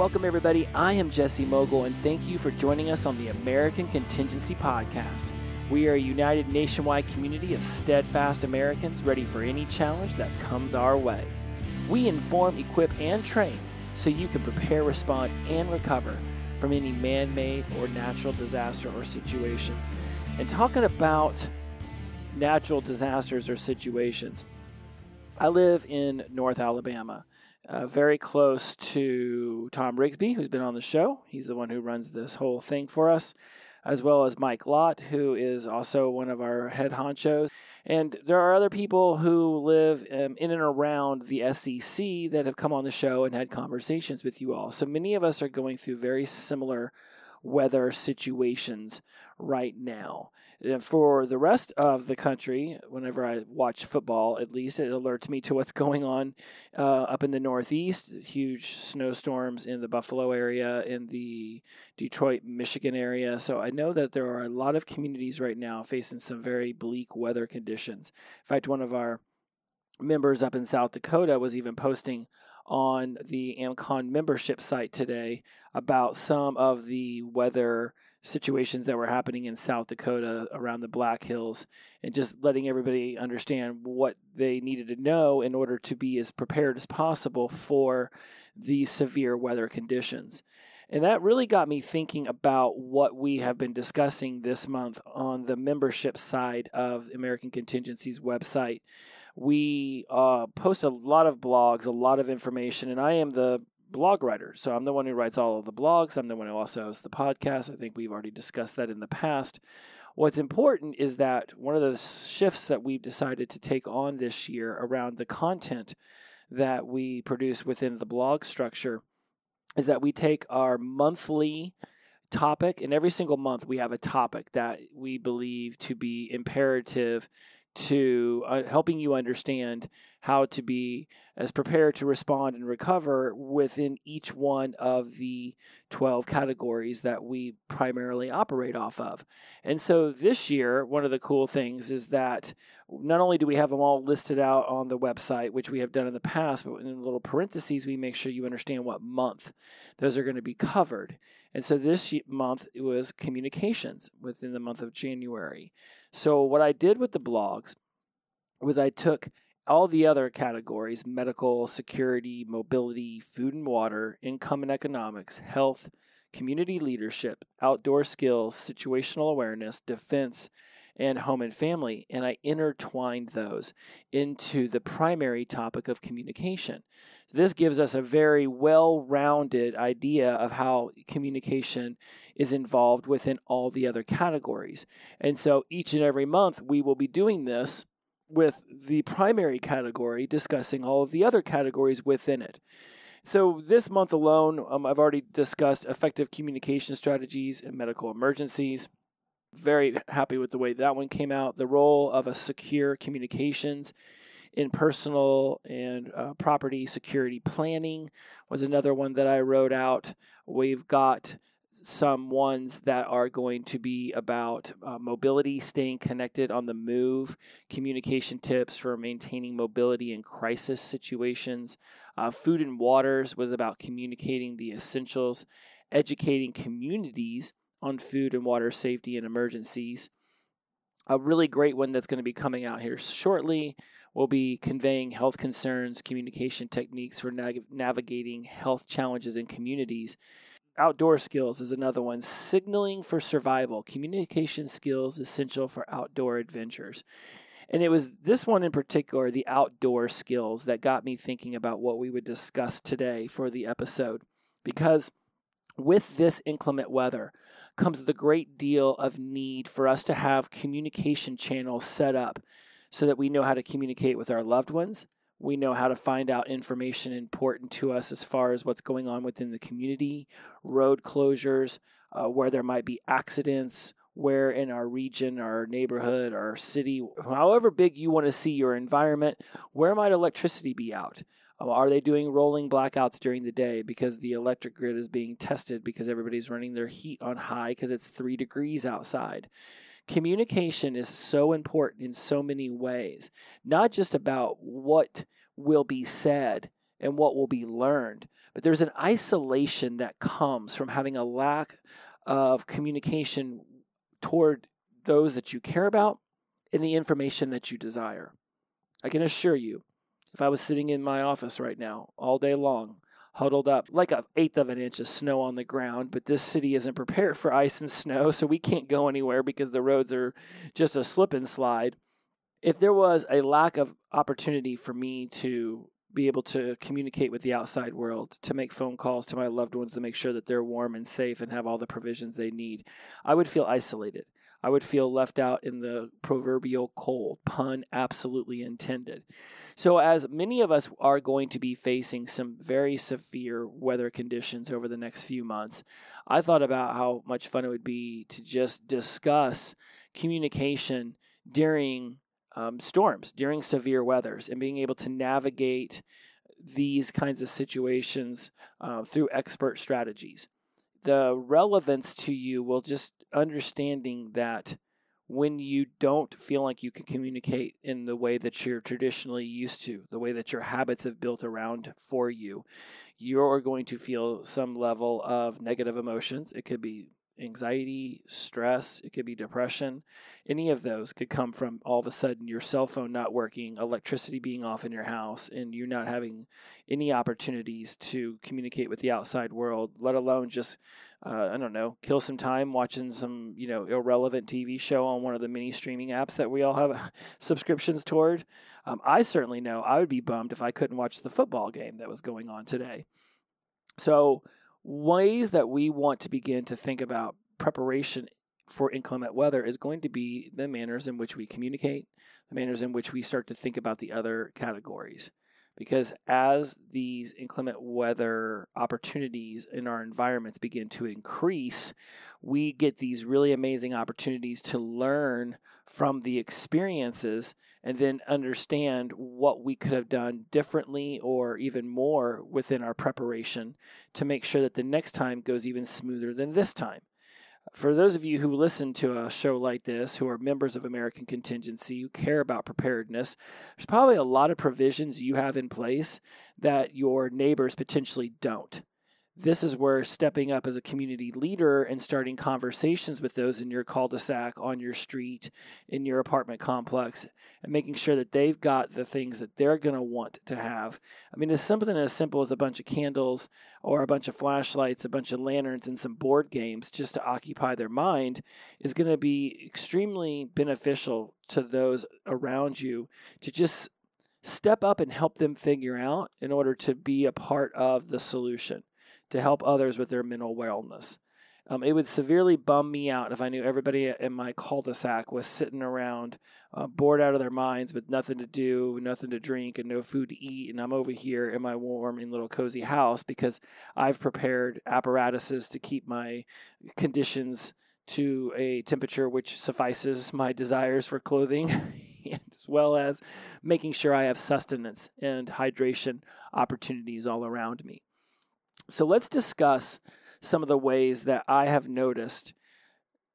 Welcome, everybody. I am Jesse Mogul, and thank you for joining us on the American Contingency Podcast. We are a united nationwide community of steadfast Americans ready for any challenge that comes our way. We inform, equip, and train so you can prepare, respond, and recover from any man made or natural disaster or situation. And talking about natural disasters or situations, I live in North Alabama uh, very close to Tom Rigsby, who's been on the show. He's the one who runs this whole thing for us, as well as Mike Lott, who is also one of our head honchos. And there are other people who live um, in and around the SEC that have come on the show and had conversations with you all. So many of us are going through very similar weather situations right now. And for the rest of the country, whenever I watch football, at least it alerts me to what's going on uh, up in the Northeast. Huge snowstorms in the Buffalo area, in the Detroit, Michigan area. So I know that there are a lot of communities right now facing some very bleak weather conditions. In fact, one of our members up in South Dakota was even posting on the AmCon membership site today about some of the weather situations that were happening in South Dakota around the Black Hills and just letting everybody understand what they needed to know in order to be as prepared as possible for these severe weather conditions. And that really got me thinking about what we have been discussing this month on the membership side of American Contingency's website. We uh, post a lot of blogs, a lot of information, and I am the blog writer. So I'm the one who writes all of the blogs. I'm the one who also hosts the podcast. I think we've already discussed that in the past. What's important is that one of the shifts that we've decided to take on this year around the content that we produce within the blog structure is that we take our monthly topic, and every single month we have a topic that we believe to be imperative to uh, helping you understand how to be as prepared to respond and recover within each one of the 12 categories that we primarily operate off of. And so this year, one of the cool things is that not only do we have them all listed out on the website, which we have done in the past, but in little parentheses, we make sure you understand what month those are going to be covered. And so this month it was communications within the month of January. So what I did with the blogs was I took all the other categories medical, security, mobility, food and water, income and economics, health, community leadership, outdoor skills, situational awareness, defense, and home and family. And I intertwined those into the primary topic of communication. So this gives us a very well rounded idea of how communication is involved within all the other categories. And so each and every month we will be doing this with the primary category discussing all of the other categories within it. So, this month alone, um, I've already discussed effective communication strategies in medical emergencies. Very happy with the way that one came out. The role of a secure communications in personal and uh, property security planning was another one that I wrote out. We've got some ones that are going to be about uh, mobility, staying connected on the move, communication tips for maintaining mobility in crisis situations. Uh, food and waters was about communicating the essentials, educating communities on food and water safety and emergencies. A really great one that's going to be coming out here shortly will be conveying health concerns, communication techniques for nav- navigating health challenges in communities outdoor skills is another one. Signaling for survival, communication skills essential for outdoor adventures. And it was this one in particular, the outdoor skills, that got me thinking about what we would discuss today for the episode. Because with this inclement weather comes the great deal of need for us to have communication channels set up so that we know how to communicate with our loved ones, we know how to find out information important to us as far as what's going on within the community, road closures, uh, where there might be accidents, where in our region, our neighborhood, our city, however big you want to see your environment, where might electricity be out? Uh, are they doing rolling blackouts during the day because the electric grid is being tested because everybody's running their heat on high because it's three degrees outside? communication is so important in so many ways, not just about what will be said and what will be learned. But there's an isolation that comes from having a lack of communication toward those that you care about and the information that you desire. I can assure you, if I was sitting in my office right now all day long, huddled up like an eighth of an inch of snow on the ground, but this city isn't prepared for ice and snow, so we can't go anywhere because the roads are just a slip and slide. If there was a lack of opportunity for me to be able to communicate with the outside world, to make phone calls to my loved ones to make sure that they're warm and safe and have all the provisions they need, I would feel isolated. I would feel left out in the proverbial cold, pun absolutely intended. So, as many of us are going to be facing some very severe weather conditions over the next few months, I thought about how much fun it would be to just discuss communication during um, storms, during severe weathers, and being able to navigate these kinds of situations uh, through expert strategies. The relevance to you will just understanding that when you don't feel like you can communicate in the way that you're traditionally used to, the way that your habits have built around for you, you're going to feel some level of negative emotions. It could be anxiety, stress, it could be depression. Any of those could come from all of a sudden your cell phone not working, electricity being off in your house, and you not having any opportunities to communicate with the outside world, let alone just uh, I don't know, kill some time watching some, you know, irrelevant TV show on one of the many streaming apps that we all have subscriptions toward. Um, I certainly know I would be bummed if I couldn't watch the football game that was going on today. So, ways that we want to begin to think about preparation for inclement weather is going to be the manners in which we communicate, the manners in which we start to think about the other categories because as these inclement weather opportunities in our environments begin to increase, we get these really amazing opportunities to learn from the experiences and then understand what we could have done differently or even more within our preparation to make sure that the next time goes even smoother than this time for those of you who listen to a show like this, who are members of American Contingency, who care about preparedness, there's probably a lot of provisions you have in place that your neighbors potentially don't this is where stepping up as a community leader and starting conversations with those in your cul-de-sac, on your street, in your apartment complex, and making sure that they've got the things that they're going to want to have. I mean, it's something as simple as a bunch of candles or a bunch of flashlights, a bunch of lanterns, and some board games just to occupy their mind is going to be extremely beneficial to those around you to just step up and help them figure out in order to be a part of the solution to help others with their mental wellness. Um, it would severely bum me out if I knew everybody in my cul-de-sac was sitting around, uh, bored out of their minds, with nothing to do, nothing to drink, and no food to eat. And I'm over here in my warm and little cozy house because I've prepared apparatuses to keep my conditions to a temperature which suffices my desires for clothing, as well as making sure I have sustenance and hydration opportunities all around me. So let's discuss some of the ways that I have noticed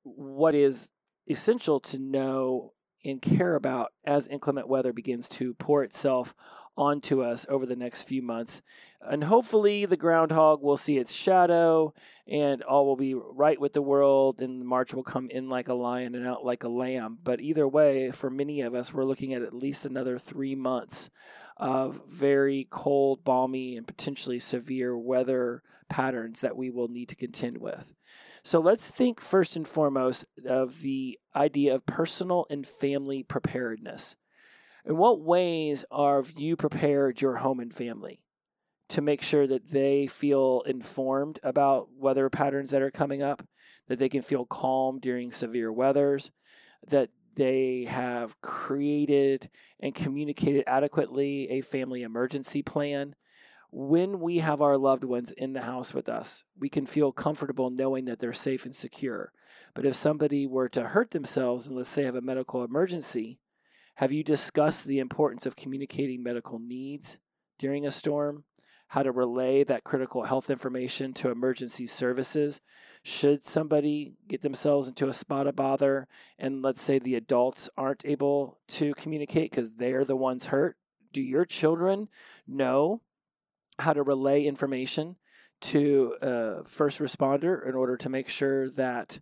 what is essential to know and care about as inclement weather begins to pour itself onto us over the next few months. And hopefully, the groundhog will see its shadow and all will be right with the world, and March will come in like a lion and out like a lamb. But either way, for many of us, we're looking at at least another three months of very cold, balmy, and potentially severe weather patterns that we will need to contend with. So let's think first and foremost of the idea of personal and family preparedness. In what ways have you prepared your home and family to make sure that they feel informed about weather patterns that are coming up, that they can feel calm during severe weathers, that they have created and communicated adequately a family emergency plan. When we have our loved ones in the house with us, we can feel comfortable knowing that they're safe and secure. But if somebody were to hurt themselves and let's say have a medical emergency, have you discussed the importance of communicating medical needs during a storm? How to relay that critical health information to emergency services should somebody get themselves into a spot of bother and let's say the adults aren't able to communicate because they're the ones hurt, do your children know how to relay information to a first responder in order to make sure that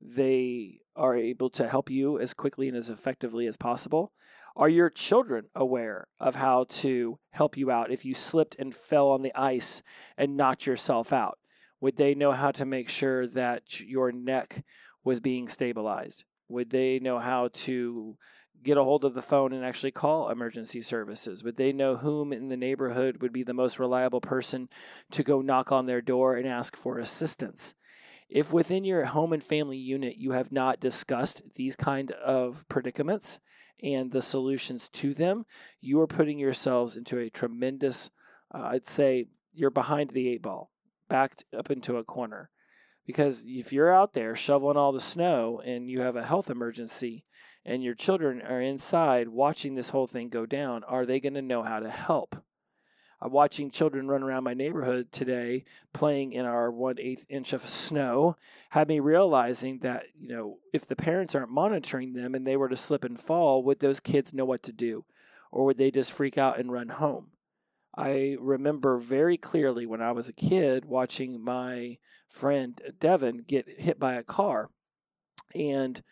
they are able to help you as quickly and as effectively as possible? Are your children aware of how to help you out if you slipped and fell on the ice and knocked yourself out? Would they know how to make sure that your neck was being stabilized? Would they know how to get a hold of the phone and actually call emergency services? Would they know whom in the neighborhood would be the most reliable person to go knock on their door and ask for assistance? If within your home and family unit you have not discussed these kind of predicaments and the solutions to them, you are putting yourselves into a tremendous, uh, I'd say, you're behind the eight ball, backed up into a corner. Because if you're out there shoveling all the snow and you have a health emergency and your children are inside watching this whole thing go down, are they going to know how to help? I'm watching children run around my neighborhood today playing in our one eighth inch of snow had me realizing that, you know, if the parents aren't monitoring them and they were to slip and fall, would those kids know what to do? Or would they just freak out and run home? I remember very clearly when I was a kid watching my friend Devin get hit by a car. And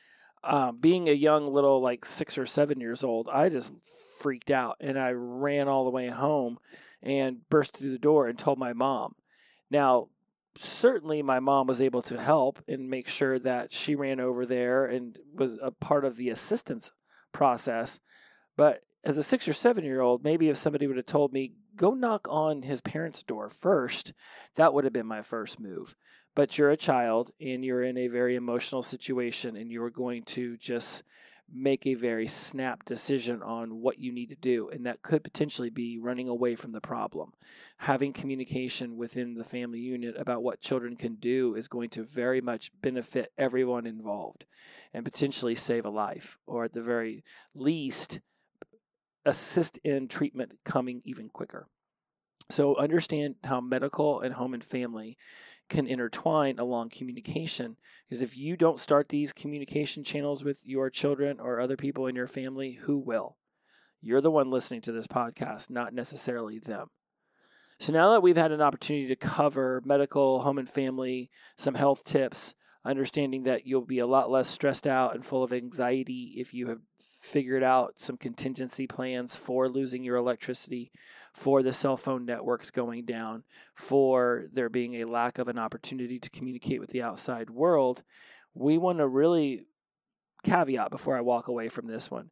um, being a young little, like six or seven years old, I just freaked out and I ran all the way home and burst through the door and told my mom. Now, certainly my mom was able to help and make sure that she ran over there and was a part of the assistance process. But as a six or seven year old, maybe if somebody would have told me, go knock on his parents' door first, that would have been my first move. But you're a child and you're in a very emotional situation and you're going to just make a very snap decision on what you need to do. And that could potentially be running away from the problem. Having communication within the family unit about what children can do is going to very much benefit everyone involved and potentially save a life, or at the very least, assist in treatment coming even quicker. So, understand how medical and home and family can intertwine along communication. Because if you don't start these communication channels with your children or other people in your family, who will? You're the one listening to this podcast, not necessarily them. So now that we've had an opportunity to cover medical, home, and family, some health tips, understanding that you'll be a lot less stressed out and full of anxiety if you have figured out some contingency plans for losing your electricity, for the cell phone networks going down, for there being a lack of an opportunity to communicate with the outside world, we want to really caveat before I walk away from this one.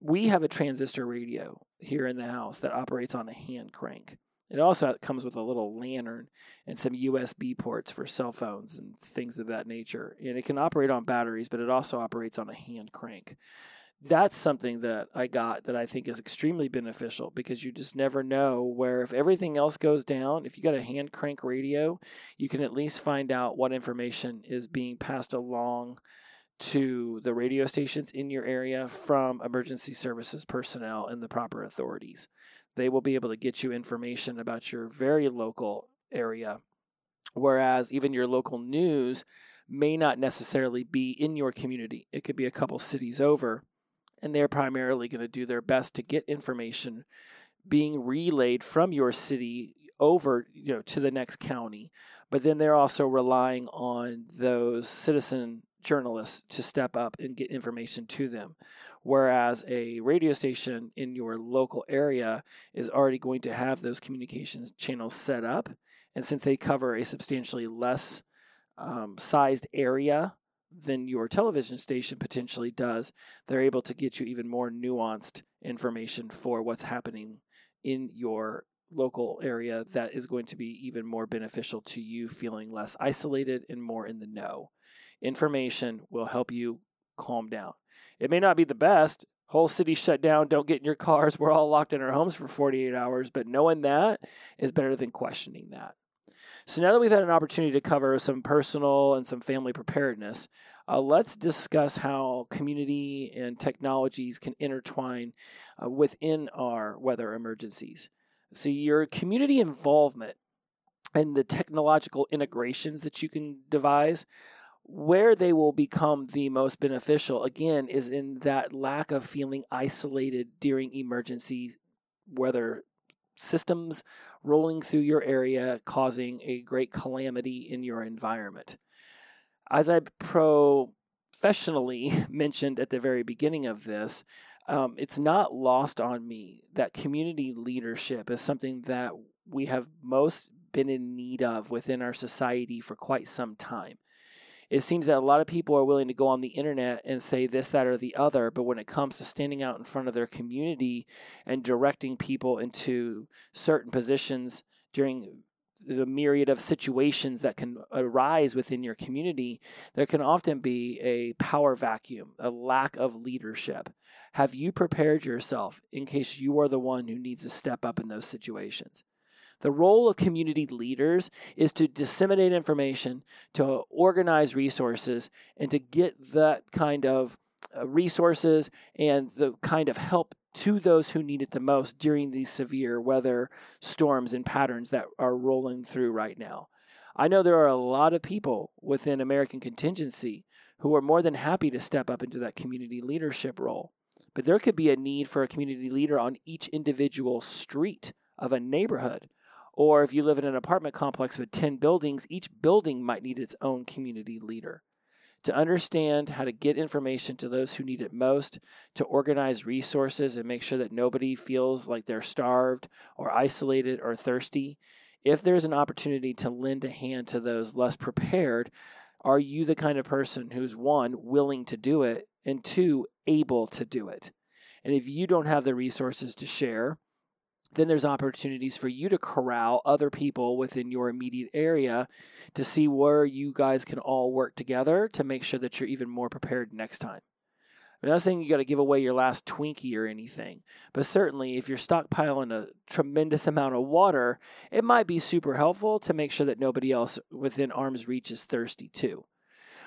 We have a transistor radio here in the house that operates on a hand crank. It also comes with a little lantern and some USB ports for cell phones and things of that nature. And it can operate on batteries, but it also operates on a hand crank that's something that I got that I think is extremely beneficial because you just never know where if everything else goes down, if you got a hand crank radio, you can at least find out what information is being passed along to the radio stations in your area from emergency services personnel and the proper authorities. They will be able to get you information about your very local area, whereas even your local news may not necessarily be in your community. It could be a couple cities over and they're primarily going to do their best to get information being relayed from your city over you know to the next county but then they're also relying on those citizen journalists to step up and get information to them whereas a radio station in your local area is already going to have those communications channels set up and since they cover a substantially less um, sized area than your television station potentially does, they're able to get you even more nuanced information for what's happening in your local area that is going to be even more beneficial to you feeling less isolated and more in the know. Information will help you calm down. It may not be the best. Whole city shut down, don't get in your cars. We're all locked in our homes for 48 hours, but knowing that is better than questioning that. So now that we've had an opportunity to cover some personal and some family preparedness, uh, let's discuss how community and technologies can intertwine uh, within our weather emergencies. So, your community involvement and the technological integrations that you can devise, where they will become the most beneficial, again, is in that lack of feeling isolated during emergency weather systems rolling through your area, causing a great calamity in your environment. As I professionally mentioned at the very beginning of this, um, it's not lost on me that community leadership is something that we have most been in need of within our society for quite some time. It seems that a lot of people are willing to go on the internet and say this, that, or the other, but when it comes to standing out in front of their community and directing people into certain positions during the myriad of situations that can arise within your community, there can often be a power vacuum, a lack of leadership. Have you prepared yourself in case you are the one who needs to step up in those situations? The role of community leaders is to disseminate information, to organize resources, and to get that kind of uh, resources and the kind of help to those who need it the most during these severe weather storms and patterns that are rolling through right now. I know there are a lot of people within American contingency who are more than happy to step up into that community leadership role. But there could be a need for a community leader on each individual street of a neighborhood or if you live in an apartment complex with 10 buildings, each building might need its own community leader. To understand how to get information to those who need it most, to organize resources and make sure that nobody feels like they're starved or isolated or thirsty. If there's an opportunity to lend a hand to those less prepared, are you the kind of person who's one, willing to do it, and two, able to do it? And if you don't have the resources to share, then there's opportunities for you to corral other people within your immediate area to see where you guys can all work together to make sure that you're even more prepared next time. I'm not saying you got to give away your last Twinkie or anything, but certainly if you're stockpiling a tremendous amount of water, it might be super helpful to make sure that nobody else within arm's reach is thirsty too.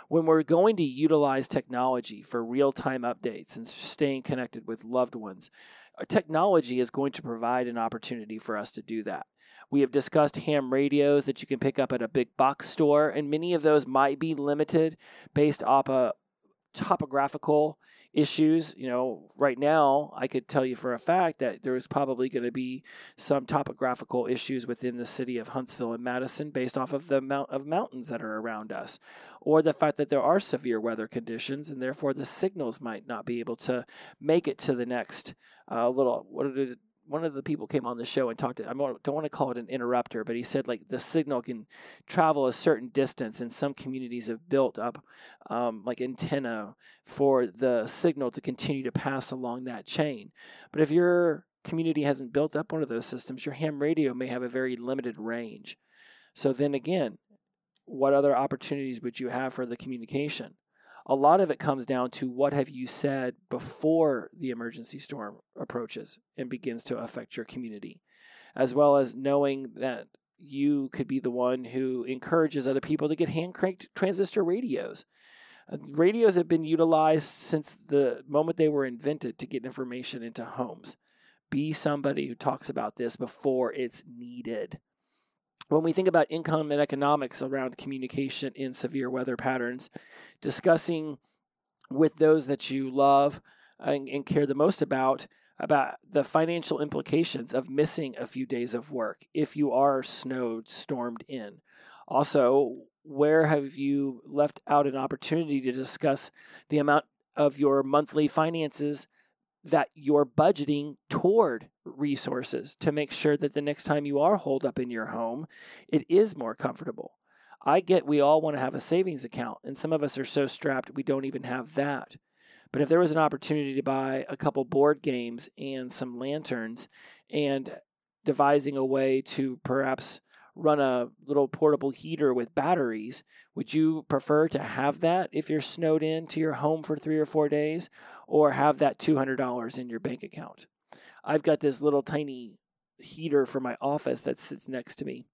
When we're going to utilize technology for real time updates and staying connected with loved ones, technology is going to provide an opportunity for us to do that. We have discussed ham radios that you can pick up at a big box store, and many of those might be limited based off a topographical issues. You know, right now, I could tell you for a fact that there is probably going to be some topographical issues within the city of Huntsville and Madison based off of the amount of mountains that are around us, or the fact that there are severe weather conditions and therefore the signals might not be able to make it to the next uh, little, what did it, one of the people came on the show and talked to, I don't want to call it an interrupter, but he said like the signal can travel a certain distance, and some communities have built up um, like antenna for the signal to continue to pass along that chain. But if your community hasn't built up one of those systems, your ham radio may have a very limited range. So then again, what other opportunities would you have for the communication? A lot of it comes down to what have you said before the emergency storm approaches and begins to affect your community, as well as knowing that you could be the one who encourages other people to get hand cranked transistor radios. Uh, radios have been utilized since the moment they were invented to get information into homes. Be somebody who talks about this before it's needed when we think about income and economics around communication in severe weather patterns, discussing with those that you love uh, and, and, care the most about about the financial implications of missing a few days of work if you are snowed stormed in. Also where have you left out an opportunity to discuss the amount of your monthly finances that you're budgeting toward resources to make sure that the next time you are holed up in your home, it is more comfortable. I get we all want to have a savings account, and some of us are so strapped we don't even have that. But if there was an opportunity to buy a couple board games and some lanterns and devising a way to perhaps run a little portable heater with batteries, would you prefer to have that if you're snowed in to your home for three or four days or have that $200 in your bank account? I've got this little tiny heater for my office that sits next to me.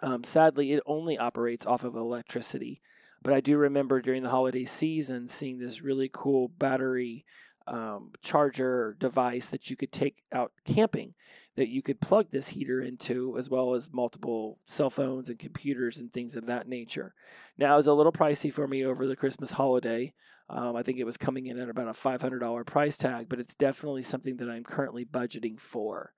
Um, sadly, it only operates off of electricity. But I do remember during the holiday season seeing this really cool battery um, charger device that you could take out camping that you could plug this heater into, as well as multiple cell phones and computers and things of that nature. Now, it was a little pricey for me over the Christmas holiday. Um, I think it was coming in at about a $500 price tag, but it's definitely something that I'm currently budgeting for.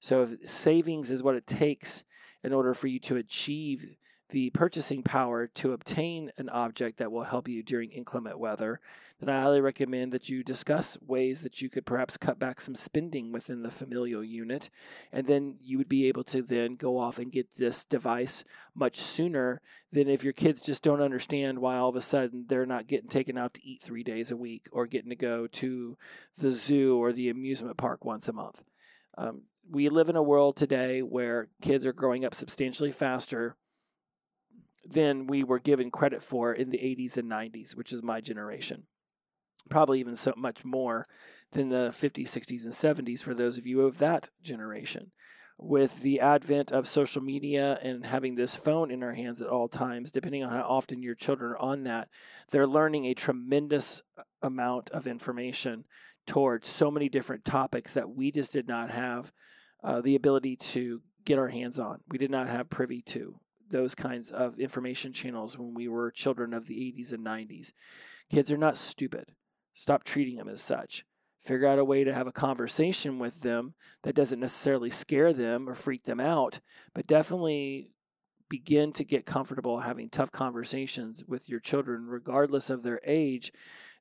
So, if savings is what it takes in order for you to achieve the purchasing power to obtain an object that will help you during inclement weather, then I highly recommend that you discuss ways that you could perhaps cut back some spending within the familial unit. And then you would be able to then go off and get this device much sooner than if your kids just don't understand why all of a sudden they're not getting taken out to eat three days a week or getting to go to the zoo or the amusement park once a month. Um, we live in a world today where kids are growing up substantially faster than we were given credit for in the 80s and 90s, which is my generation. Probably even so much more than the 50s, 60s, and 70s for those of you of that generation. With the advent of social media and having this phone in our hands at all times, depending on how often your children are on that, they're learning a tremendous amount of information towards so many different topics that we just did not have uh, the ability to get our hands on. We did not have privy to those kinds of information channels when we were children of the 80s and 90s. Kids are not stupid. Stop treating them as such. Figure out a way to have a conversation with them that doesn't necessarily scare them or freak them out, but definitely begin to get comfortable having tough conversations with your children, regardless of their age.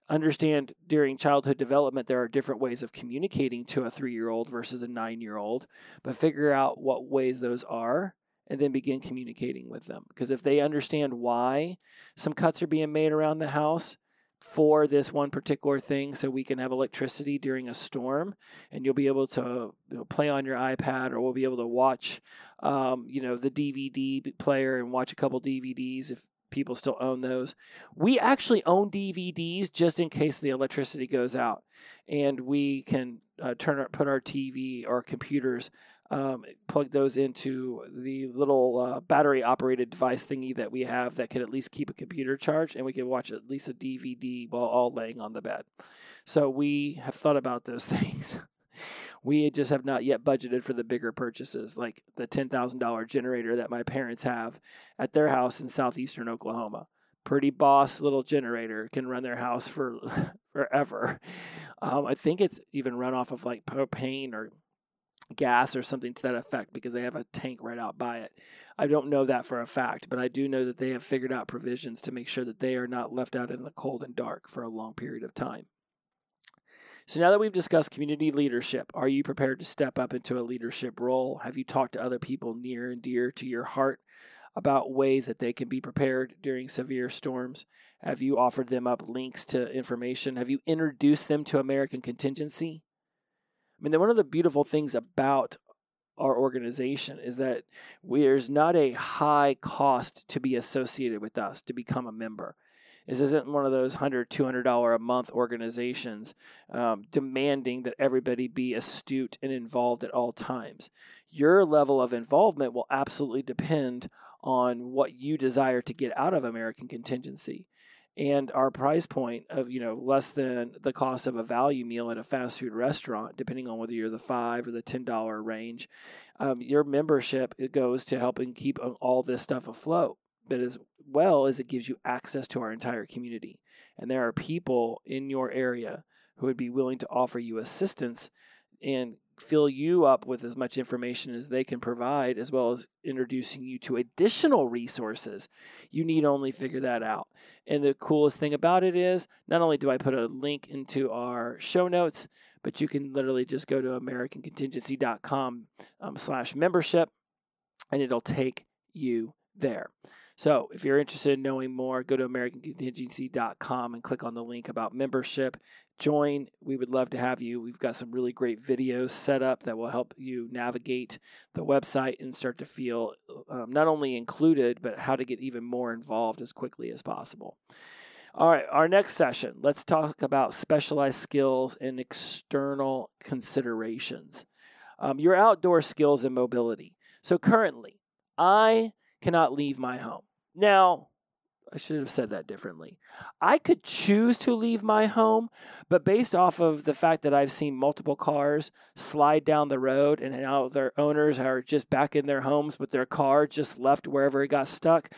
Understand during childhood development, there are different ways of communicating to a three year old versus a nine year old, but figure out what ways those are and then begin communicating with them. Because if they understand why some cuts are being made around the house for this one particular thing, so we can have electricity during a storm, and you'll be able to you know, play on your iPad, or we'll be able to watch, um, you know, the DVD player and watch a couple DVDs if people still own those. We actually own DVDs just in case the electricity goes out, and we can uh, turn our, put our TV or computers um, plug those into the little uh, battery operated device thingy that we have that could at least keep a computer charged and we can watch at least a DVD while all laying on the bed. So we have thought about those things. we just have not yet budgeted for the bigger purchases, like the $10,000 generator that my parents have at their house in southeastern Oklahoma. Pretty boss little generator can run their house for forever. Um, I think it's even run off of like propane or gas or something to that effect because they have a tank right out by it. I don't know that for a fact, but I do know that they have figured out provisions to make sure that they are not left out in the cold and dark for a long period of time. So now that we've discussed community leadership, are you prepared to step up into a leadership role? Have you talked to other people near and dear to your heart about ways that they can be prepared during severe storms? Have you offered them up links to information? Have you introduced them to American contingency? I mean, one of the beautiful things about our organization is that there's not a high cost to be associated with us to become a member. This isn't one of those $100, $200 a month organizations um, demanding that everybody be astute and involved at all times. Your level of involvement will absolutely depend on what you desire to get out of American contingency and our price point of you know less than the cost of a value meal at a fast food restaurant depending on whether you're the five or the ten dollar range um, your membership it goes to helping keep all this stuff afloat. But as well as it gives you access to our entire community. And there are people in your area who would be willing to offer you assistance and fill you up with as much information as they can provide, as well as introducing you to additional resources. You need only figure that out. And the coolest thing about it is not only do I put a link into our show notes, but you can literally just go to americancontingency.com um, slash membership and it'll take you there. So if you're interested in knowing more, go to americancontingency.com and click on the link about membership join. We would love to have you. We've got some really great videos set up that will help you navigate the website and start to feel um, not only included, but how to get even more involved as quickly as possible. All right, our next session, let's talk about specialized skills and external considerations. Um, your outdoor skills and mobility. So currently, I cannot leave my home. Now, I should have said that differently. I could choose to leave my home, but based off of the fact that I've seen multiple cars slide down the road and now their owners are just back in their homes with their car just left wherever it got stuck,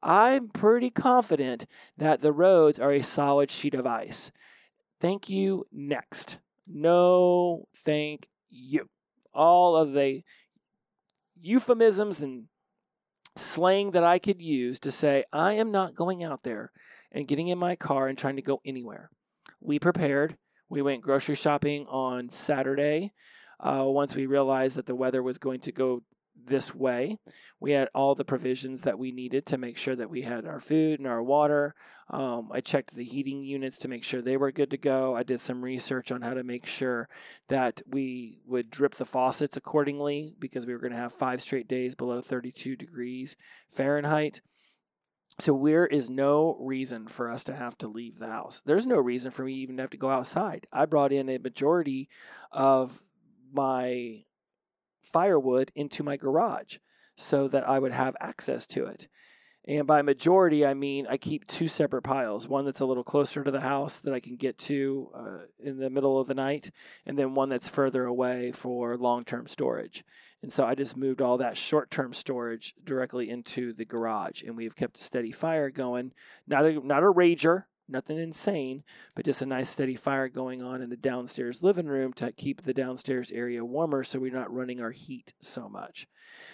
I'm pretty confident that the roads are a solid sheet of ice. Thank you. Next. No, thank you. all of the euphemisms and slang that I could use to say, I am not going out there and getting in my car and trying to go anywhere. We prepared. We went grocery shopping on Saturday. Uh, once we realized that the weather was going to go this way. We had all the provisions that we needed to make sure that we had our food and our water. Um, I checked the heating units to make sure they were good to go. I did some research on how to make sure that we would drip the faucets accordingly because we were going to have five straight days below 32 degrees Fahrenheit. So there is no reason for us to have to leave the house. There's no reason for me even to have to go outside. I brought in a majority of my firewood into my garage so that I would have access to it. And by majority, I mean I keep two separate piles one that's a little closer to the house that I can get to uh, in the middle of the night, and then one that's further away for long term storage. And so I just moved all that short term storage directly into the garage, and we've kept a steady fire going. Not a, not a rager, nothing insane, but just a nice steady fire going on in the downstairs living room to keep the downstairs area warmer so we're not running our heat so much.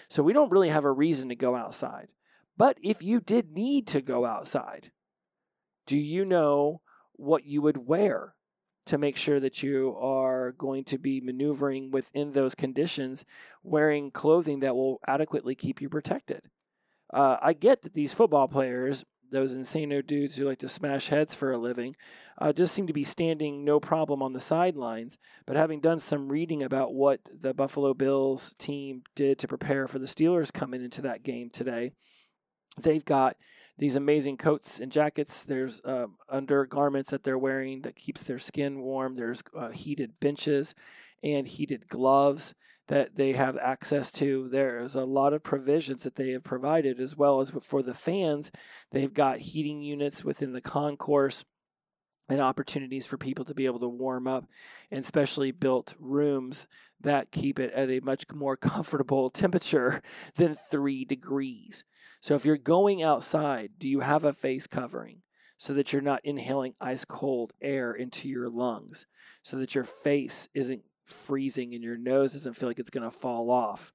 So we don't really have a reason to go outside. But if you did need to go outside, do you know what you would wear to make sure that you are going to be maneuvering within those conditions, wearing clothing that will adequately keep you protected? Uh, I get that these football players those insano dudes who like to smash heads for a living, uh, just seem to be standing no problem on the sidelines. But having done some reading about what the Buffalo Bills team did to prepare for the Steelers coming into that game today, they've got these amazing coats and jackets. There's uh, undergarments that they're wearing that keeps their skin warm. There's uh, heated benches and heated gloves that they have access to. There's a lot of provisions that they have provided, as well as for the fans. They've got heating units within the concourse and opportunities for people to be able to warm up, and specially built rooms that keep it at a much more comfortable temperature than three degrees. So, if you're going outside, do you have a face covering so that you're not inhaling ice cold air into your lungs, so that your face isn't freezing and your nose doesn't feel like it's going to fall off.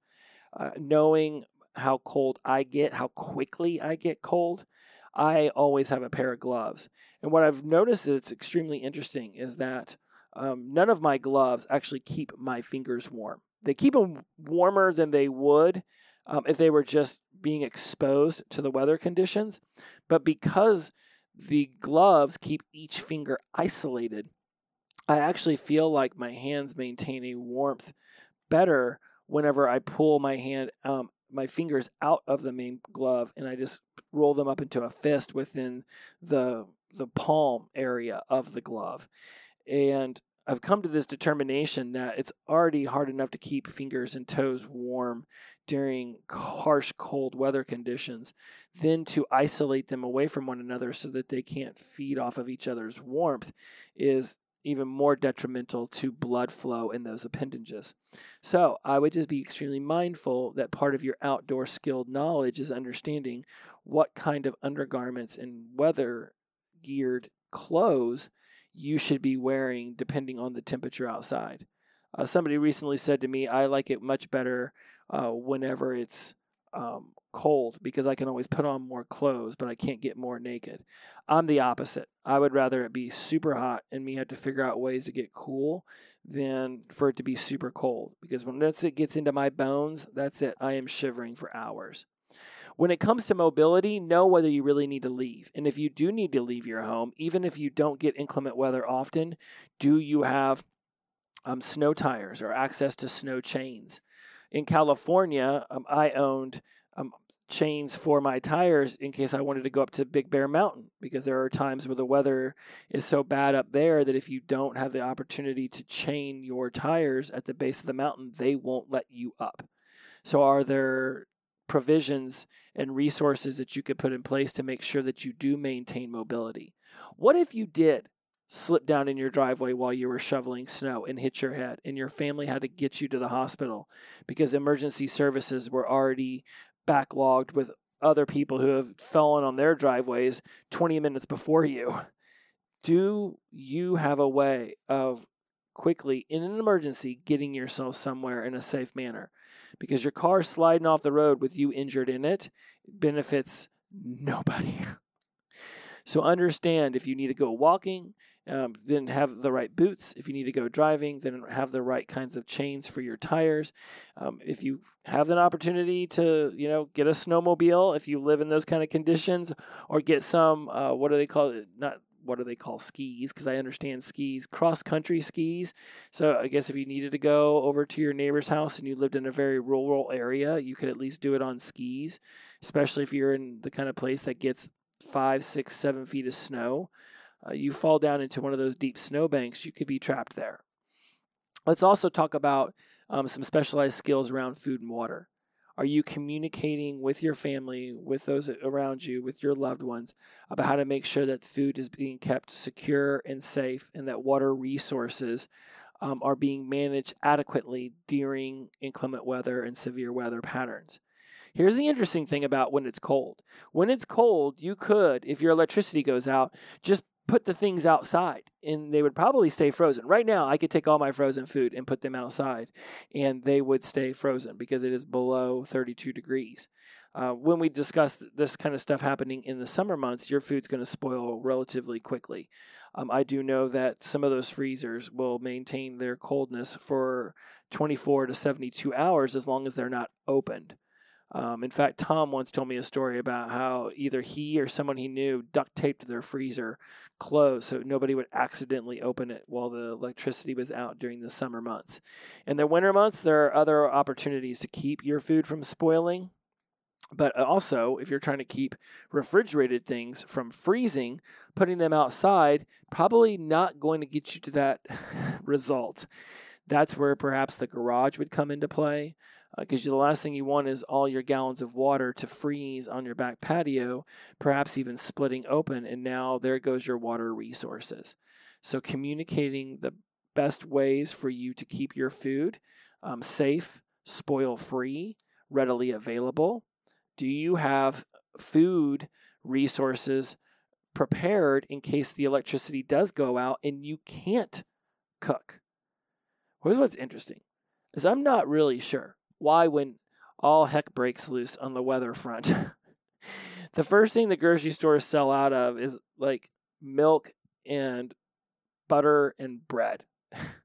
Uh, knowing how cold I get, how quickly I get cold, I always have a pair of gloves. And what I've noticed that's extremely interesting is that um, none of my gloves actually keep my fingers warm. They keep them warmer than they would um, if they were just being exposed to the weather conditions. But because the gloves keep each finger isolated, I actually feel like my hands maintain a warmth better whenever I pull my hand, um, my fingers out of the main glove, and I just roll them up into a fist within the the palm area of the glove. And I've come to this determination that it's already hard enough to keep fingers and toes warm during harsh cold weather conditions, then to isolate them away from one another so that they can't feed off of each other's warmth is even more detrimental to blood flow in those appendages. So, I would just be extremely mindful that part of your outdoor skilled knowledge is understanding what kind of undergarments and weather geared clothes you should be wearing depending on the temperature outside. Uh, somebody recently said to me, I like it much better uh, whenever it's um, cold because I can always put on more clothes, but I can't get more naked. I'm the opposite. I would rather it be super hot and me have to figure out ways to get cool than for it to be super cold because once it gets into my bones, that's it. I am shivering for hours. When it comes to mobility, know whether you really need to leave. And if you do need to leave your home, even if you don't get inclement weather often, do you have um, snow tires or access to snow chains? In California, um, I owned um, chains for my tires in case I wanted to go up to Big Bear Mountain because there are times where the weather is so bad up there that if you don't have the opportunity to chain your tires at the base of the mountain, they won't let you up. So, are there provisions and resources that you could put in place to make sure that you do maintain mobility? What if you did slip down in your driveway while you were shoveling snow and hit your head and your family had to get you to the hospital because emergency services were already backlogged with other people who have fallen on their driveways 20 minutes before you. Do you have a way of quickly in an emergency getting yourself somewhere in a safe manner because your car sliding off the road with you injured in it benefits nobody. so understand if you need to go walking, um, then have the right boots. If you need to go driving, then have the right kinds of chains for your tires. Um, if you have an opportunity to, you know, get a snowmobile, if you live in those kind of conditions, or get some, uh, what do they call it? Not what do they call skis? Because I understand skis, cross country skis. So I guess if you needed to go over to your neighbor's house and you lived in a very rural area, you could at least do it on skis, especially if you're in the kind of place that gets five, six, seven feet of snow. Uh, you fall down into one of those deep snowbanks, you could be trapped there. Let's also talk about um, some specialized skills around food and water. Are you communicating with your family, with those around you, with your loved ones about how to make sure that food is being kept secure and safe and that water resources um, are being managed adequately during inclement weather and severe weather patterns? Here's the interesting thing about when it's cold. When it's cold, you could, if your electricity goes out, just put the things outside and they would probably stay frozen. Right now, I could take all my frozen food and put them outside and they would stay frozen because it is below 32 degrees. Uh, when we discuss this kind of stuff happening in the summer months, your food's going to spoil relatively quickly. Um, I do know that some of those freezers will maintain their coldness for 24 to 72 hours as long as they're not opened. Um, in fact, Tom once told me a story about how either he or someone he knew duct taped their freezer closed so nobody would accidentally open it while the electricity was out during the summer months. In the winter months, there are other opportunities to keep your food from spoiling. But also, if you're trying to keep refrigerated things from freezing, putting them outside probably not going to get you to that result. That's where perhaps the garage would come into play because uh, the last thing you want is all your gallons of water to freeze on your back patio, perhaps even splitting open, and now there goes your water resources. So, communicating the best ways for you to keep your food um, safe, spoil free, readily available. Do you have food resources prepared in case the electricity does go out and you can't cook? Here's what's interesting is I'm not really sure why when all heck breaks loose on the weather front. the first thing the grocery stores sell out of is like milk and butter and bread.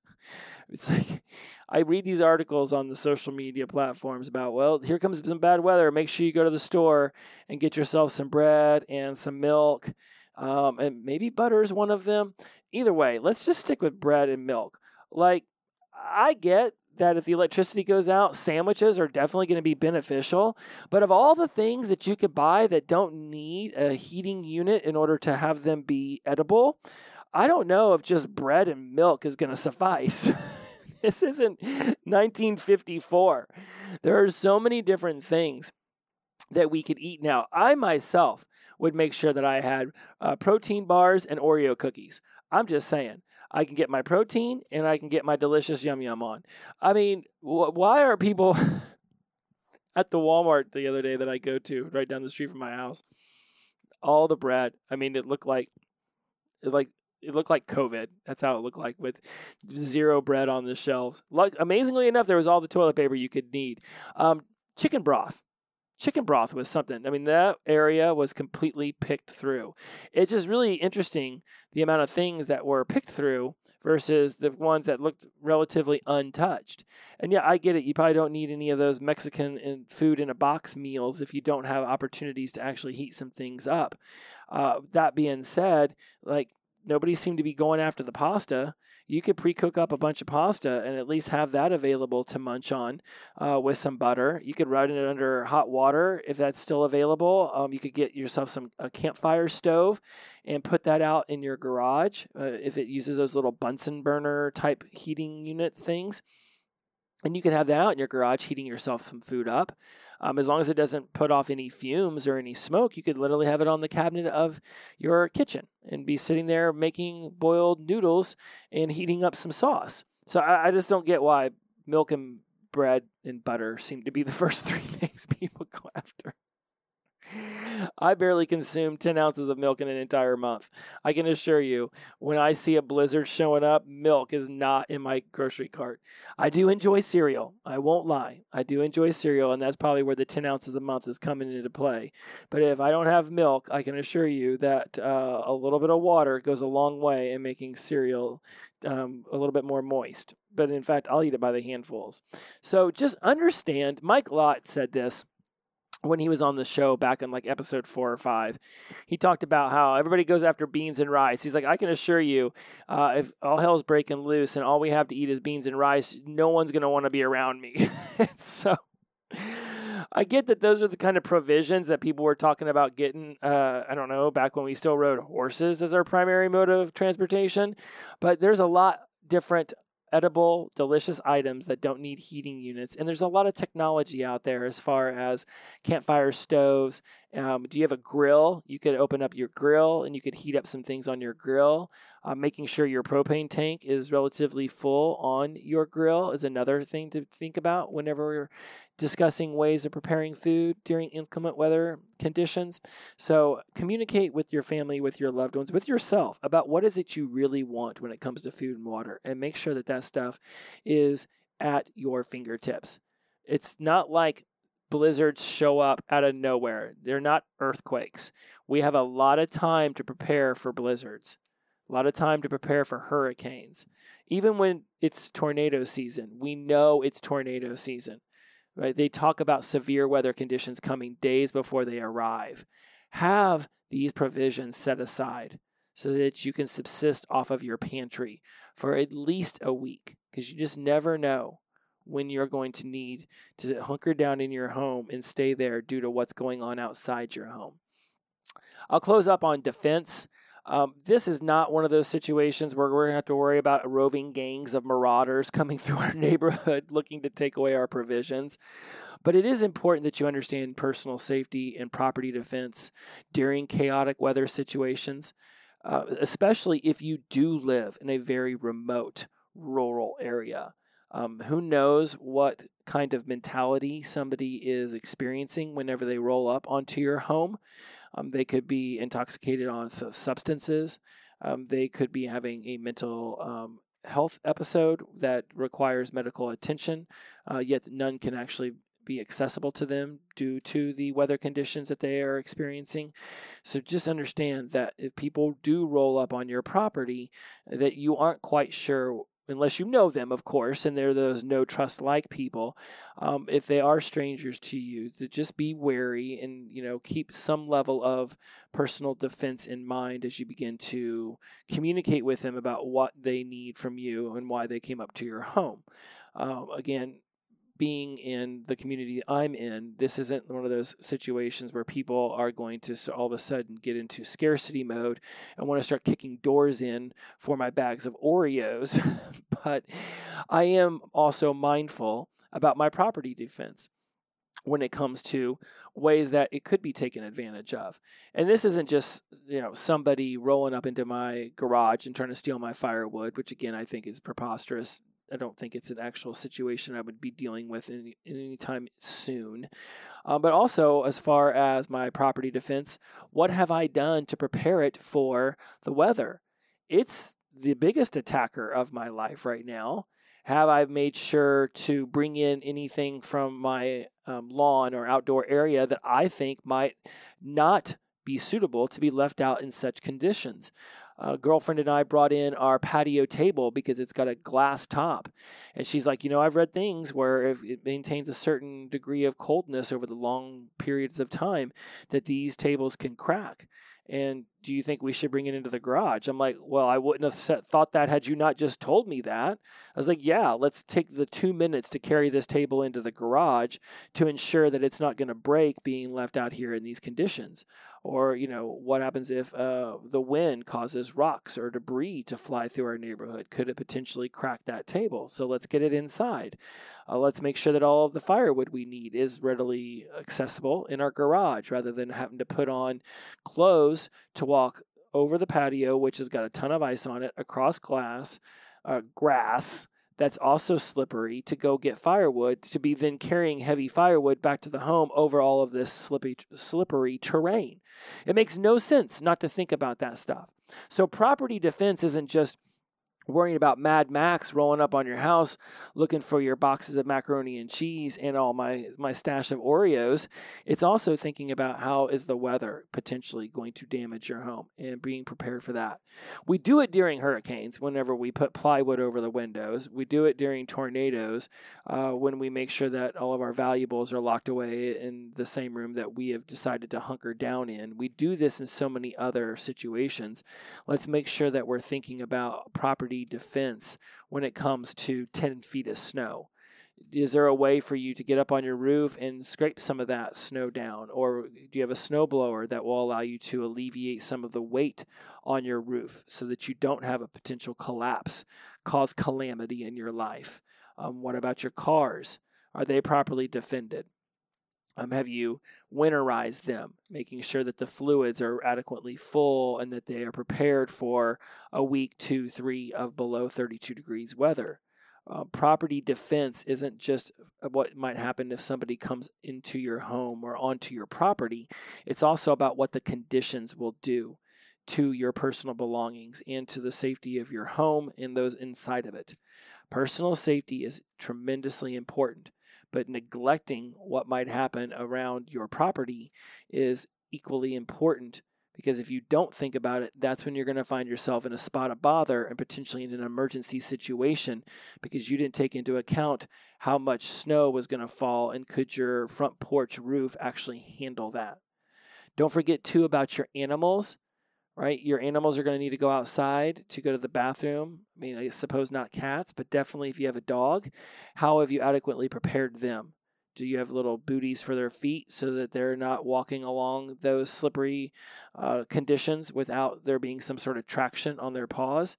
it's like I read these articles on the social media platforms about, well, here comes some bad weather. Make sure you go to the store and get yourself some bread and some milk. Um, and maybe butter is one of them. Either way, let's just stick with bread and milk. Like, I get that if the electricity goes out, sandwiches are definitely going to be beneficial. But of all the things that you could buy that don't need a heating unit in order to have them be edible, I don't know if just bread and milk is going to suffice. this isn't 1954. There are so many different things that we could eat now. I myself would make sure that I had uh, protein bars and Oreo cookies. I'm just saying. I can get my protein and I can get my delicious yum yum on. I mean, wh- why are people at the Walmart the other day that I go to right down the street from my house? All the bread. I mean, it looked like it like it looked like COVID. That's how it looked like with zero bread on the shelves. Like amazingly enough, there was all the toilet paper you could need. Um, chicken broth chicken broth was something. I mean, that area was completely picked through. It's just really interesting the amount of things that were picked through versus the ones that looked relatively untouched. And yeah, I get it. You probably don't need any of those Mexican food in a box meals if you don't have opportunities to actually heat some things up. Uh, that being said, like nobody seemed to be going after the pasta you could pre-cook up a bunch of pasta and at least have that available to munch on uh, with some butter. You could run it under hot water if that's still available. Um, you could get yourself some a campfire stove and put that out in your garage uh, if it uses those little Bunsen burner type heating unit things. And you can have that out in your garage, heating yourself some food up. Um, as long as it doesn't put off any fumes or any smoke, you could literally have it on the cabinet of your kitchen and be sitting there making boiled noodles and heating up some sauce. So I, I just don't get why milk and bread and butter seem to be the first three things people go after. I barely consume 10 ounces of milk in an entire month. I can assure you, when I see a blizzard showing up, milk is not in my grocery cart. I do enjoy cereal. I won't lie. I do enjoy cereal, and that's probably where the 10 ounces a month is coming into play. But if I don't have milk, I can assure you that uh, a little bit of water goes a long way in making cereal um, a little bit more moist. But in fact, I'll eat it by the handfuls. So just understand, Mike Lott said this when he was on the show back in like episode four or five, he talked about how everybody goes after beans and rice. He's like, I can assure you, uh, if all hell's breaking loose and all we have to eat is beans and rice, no one's going to want to be around me. so I get that those are the kind of provisions that people were talking about getting, uh, I don't know, back when we still rode horses as our primary mode of transportation. But there's a lot different edible, delicious items that don't need heating units. And there's a lot of technology out there as far as campfire stoves. Um, do you have a grill? You could open up your grill and you could heat up some things on your grill. Uh, making sure your propane tank is relatively full on your grill is another thing to think about whenever discussing ways of preparing food during inclement weather conditions. So communicate with your family, with your loved ones, with yourself about what is it you really want when it comes to food and water, and make sure that that stuff is at your fingertips. It's not like blizzards show up out of nowhere. They're not earthquakes. We have a lot of time to prepare for blizzards, a lot of time to prepare for hurricanes. Even when it's tornado season, we know it's tornado season. Right? They talk about severe weather conditions coming days before they arrive. Have these provisions set aside so that you can subsist off of your pantry for at least a week because you just never know when you're going to need to hunker down in your home and stay there due to what's going on outside your home. I'll close up on defense. Um, this is not one of those situations where we're going to have to worry about roving gangs of marauders coming through our neighborhood looking to take away our provisions. But it is important that you understand personal safety and property defense during chaotic weather situations, uh, especially if you do live in a very remote rural area. Um, who knows what kind of mentality somebody is experiencing whenever they roll up onto your home? Um, they could be intoxicated on substances. Um, they could be having a mental um, health episode that requires medical attention, uh, yet none can actually be accessible to them due to the weather conditions that they are experiencing. So just understand that if people do roll up on your property, that you aren't quite sure unless you know them, of course, and they're those no trust like people. Um, if they are strangers to you, to just be wary and you know keep some level of personal defense in mind as you begin to communicate with them about what they need from you and why they came up to your home. Um, again, being in the community I'm in, this isn't one of those situations where people are going to all of a sudden get into scarcity mode and want to start kicking doors in for my bags of Oreos. but I am also mindful about my property defense when it comes to ways that it could be taken advantage of. And this isn't just, you know, somebody rolling up into my garage and trying to steal my firewood, which again I think is preposterous I don't think it's an actual situation I would be dealing with any, anytime soon. Um, but also, as far as my property defense, what have I done to prepare it for the weather? It's the biggest attacker of my life right now. Have I made sure to bring in anything from my um, lawn or outdoor area that I think might not be suitable to be left out in such conditions? Uh, girlfriend and I brought in our patio table because it's got a glass top. And she's like, you know, I've read things where if it maintains a certain degree of coldness over the long periods of time, that these tables can crack. And do you think we should bring it into the garage? I'm like, well, I wouldn't have thought that had you not just told me that. I was like, yeah, let's take the two minutes to carry this table into the garage to ensure that it's not going to break being left out here in these conditions. Or, you know, what happens if uh, the wind causes rocks or debris to fly through our neighborhood? Could it potentially crack that table? So let's get it inside. Uh, let's make sure that all of the firewood we need is readily accessible in our garage rather than having to put on clothes to walk over the patio, which has got a ton of ice on it, across glass, uh, grass that's also slippery to go get firewood to be then carrying heavy firewood back to the home over all of this slippery, slippery terrain. It makes no sense not to think about that stuff. So, property defense isn't just worrying about Mad Max rolling up on your house looking for your boxes of macaroni and cheese and all my my stash of Oreos it's also thinking about how is the weather potentially going to damage your home and being prepared for that. We do it during hurricanes whenever we put plywood over the windows. We do it during tornadoes uh, when we make sure that all of our valuables are locked away in the same room that we have decided to hunker down in. We do this in so many other situations. Let's make sure that we're thinking about defense when it comes to 10 feet of snow? Is there a way for you to get up on your roof and scrape some of that snow down? Or do you have a snow blower that will allow you to alleviate some of the weight on your roof so that you don't have a potential collapse, cause calamity in your life? Um, what about your cars? Are they properly defended? Um, have you winterized them, making sure that the fluids are adequately full and that they are prepared for a week, two, three of below 32 degrees weather? Uh, property defense isn't just what might happen if somebody comes into your home or onto your property. It's also about what the conditions will do to your personal belongings and to the safety of your home and those inside of it. Personal safety is tremendously important but neglecting what might happen around your property is equally important because if you don't think about it, that's when you're going to find yourself in a spot of bother and potentially in an emergency situation because you didn't take into account how much snow was going to fall and could your front porch roof actually handle that. Don't forget, too, about your animals right? Your animals are going to need to go outside to go to the bathroom. I mean, I suppose not cats, but definitely if you have a dog, how have you adequately prepared them? Do you have little booties for their feet so that they're not walking along those slippery uh, conditions without there being some sort of traction on their paws?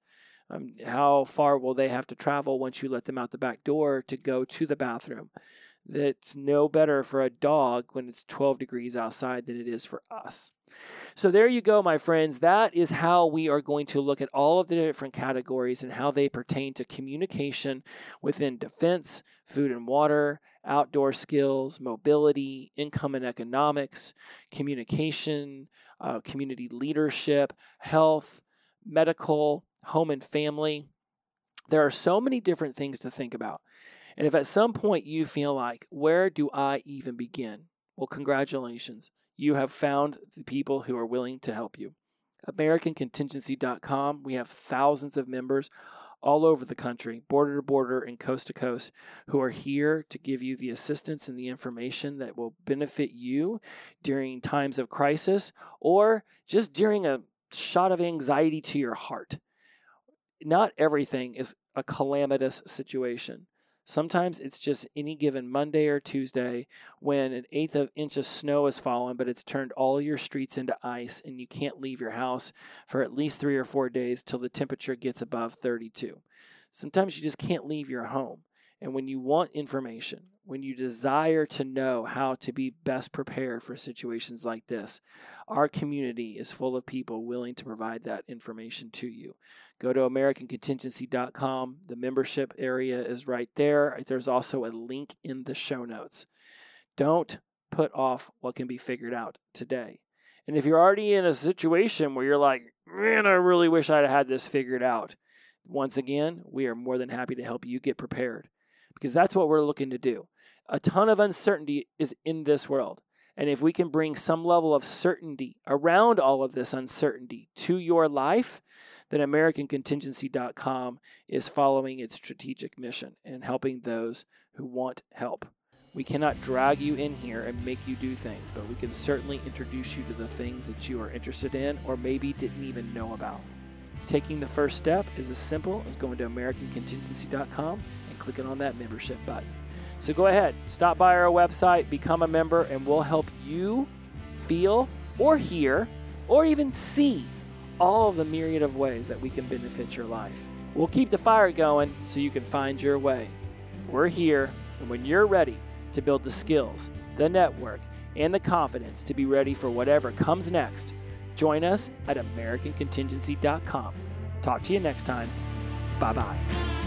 Um, how far will they have to travel once you let them out the back door to go to the bathroom? That's no better for a dog when it's 12 degrees outside than it is for us. So, there you go, my friends. That is how we are going to look at all of the different categories and how they pertain to communication within defense, food and water, outdoor skills, mobility, income and economics, communication, uh, community leadership, health, medical, home and family. There are so many different things to think about. And if at some point you feel like, where do I even begin? Well, congratulations. You have found the people who are willing to help you. AmericanContingency.com, we have thousands of members all over the country, border to border and coast to coast, who are here to give you the assistance and the information that will benefit you during times of crisis or just during a shot of anxiety to your heart. Not everything is a calamitous situation. Sometimes it's just any given Monday or Tuesday when an eighth of inch of snow has fallen, but it's turned all your streets into ice and you can't leave your house for at least three or four days till the temperature gets above 32. Sometimes you just can't leave your home. And when you want information, when you desire to know how to be best prepared for situations like this, our community is full of people willing to provide that information to you. Go to AmericanContingency.com. The membership area is right there. There's also a link in the show notes. Don't put off what can be figured out today. And if you're already in a situation where you're like, man, I really wish I'd had this figured out, once again, we are more than happy to help you get prepared because that's what we're looking to do. A ton of uncertainty is in this world. And if we can bring some level of certainty around all of this uncertainty to your life, then AmericanContingency.com is following its strategic mission and helping those who want help. We cannot drag you in here and make you do things, but we can certainly introduce you to the things that you are interested in or maybe didn't even know about. Taking the first step is as simple as going to AmericanContingency.com clicking on that membership button. So go ahead, stop by our website, become a member, and we'll help you feel or hear or even see all of the myriad of ways that we can benefit your life. We'll keep the fire going so you can find your way. We're here, and when you're ready to build the skills, the network, and the confidence to be ready for whatever comes next, join us at AmericanContingency.com. Talk to you next time. Bye bye.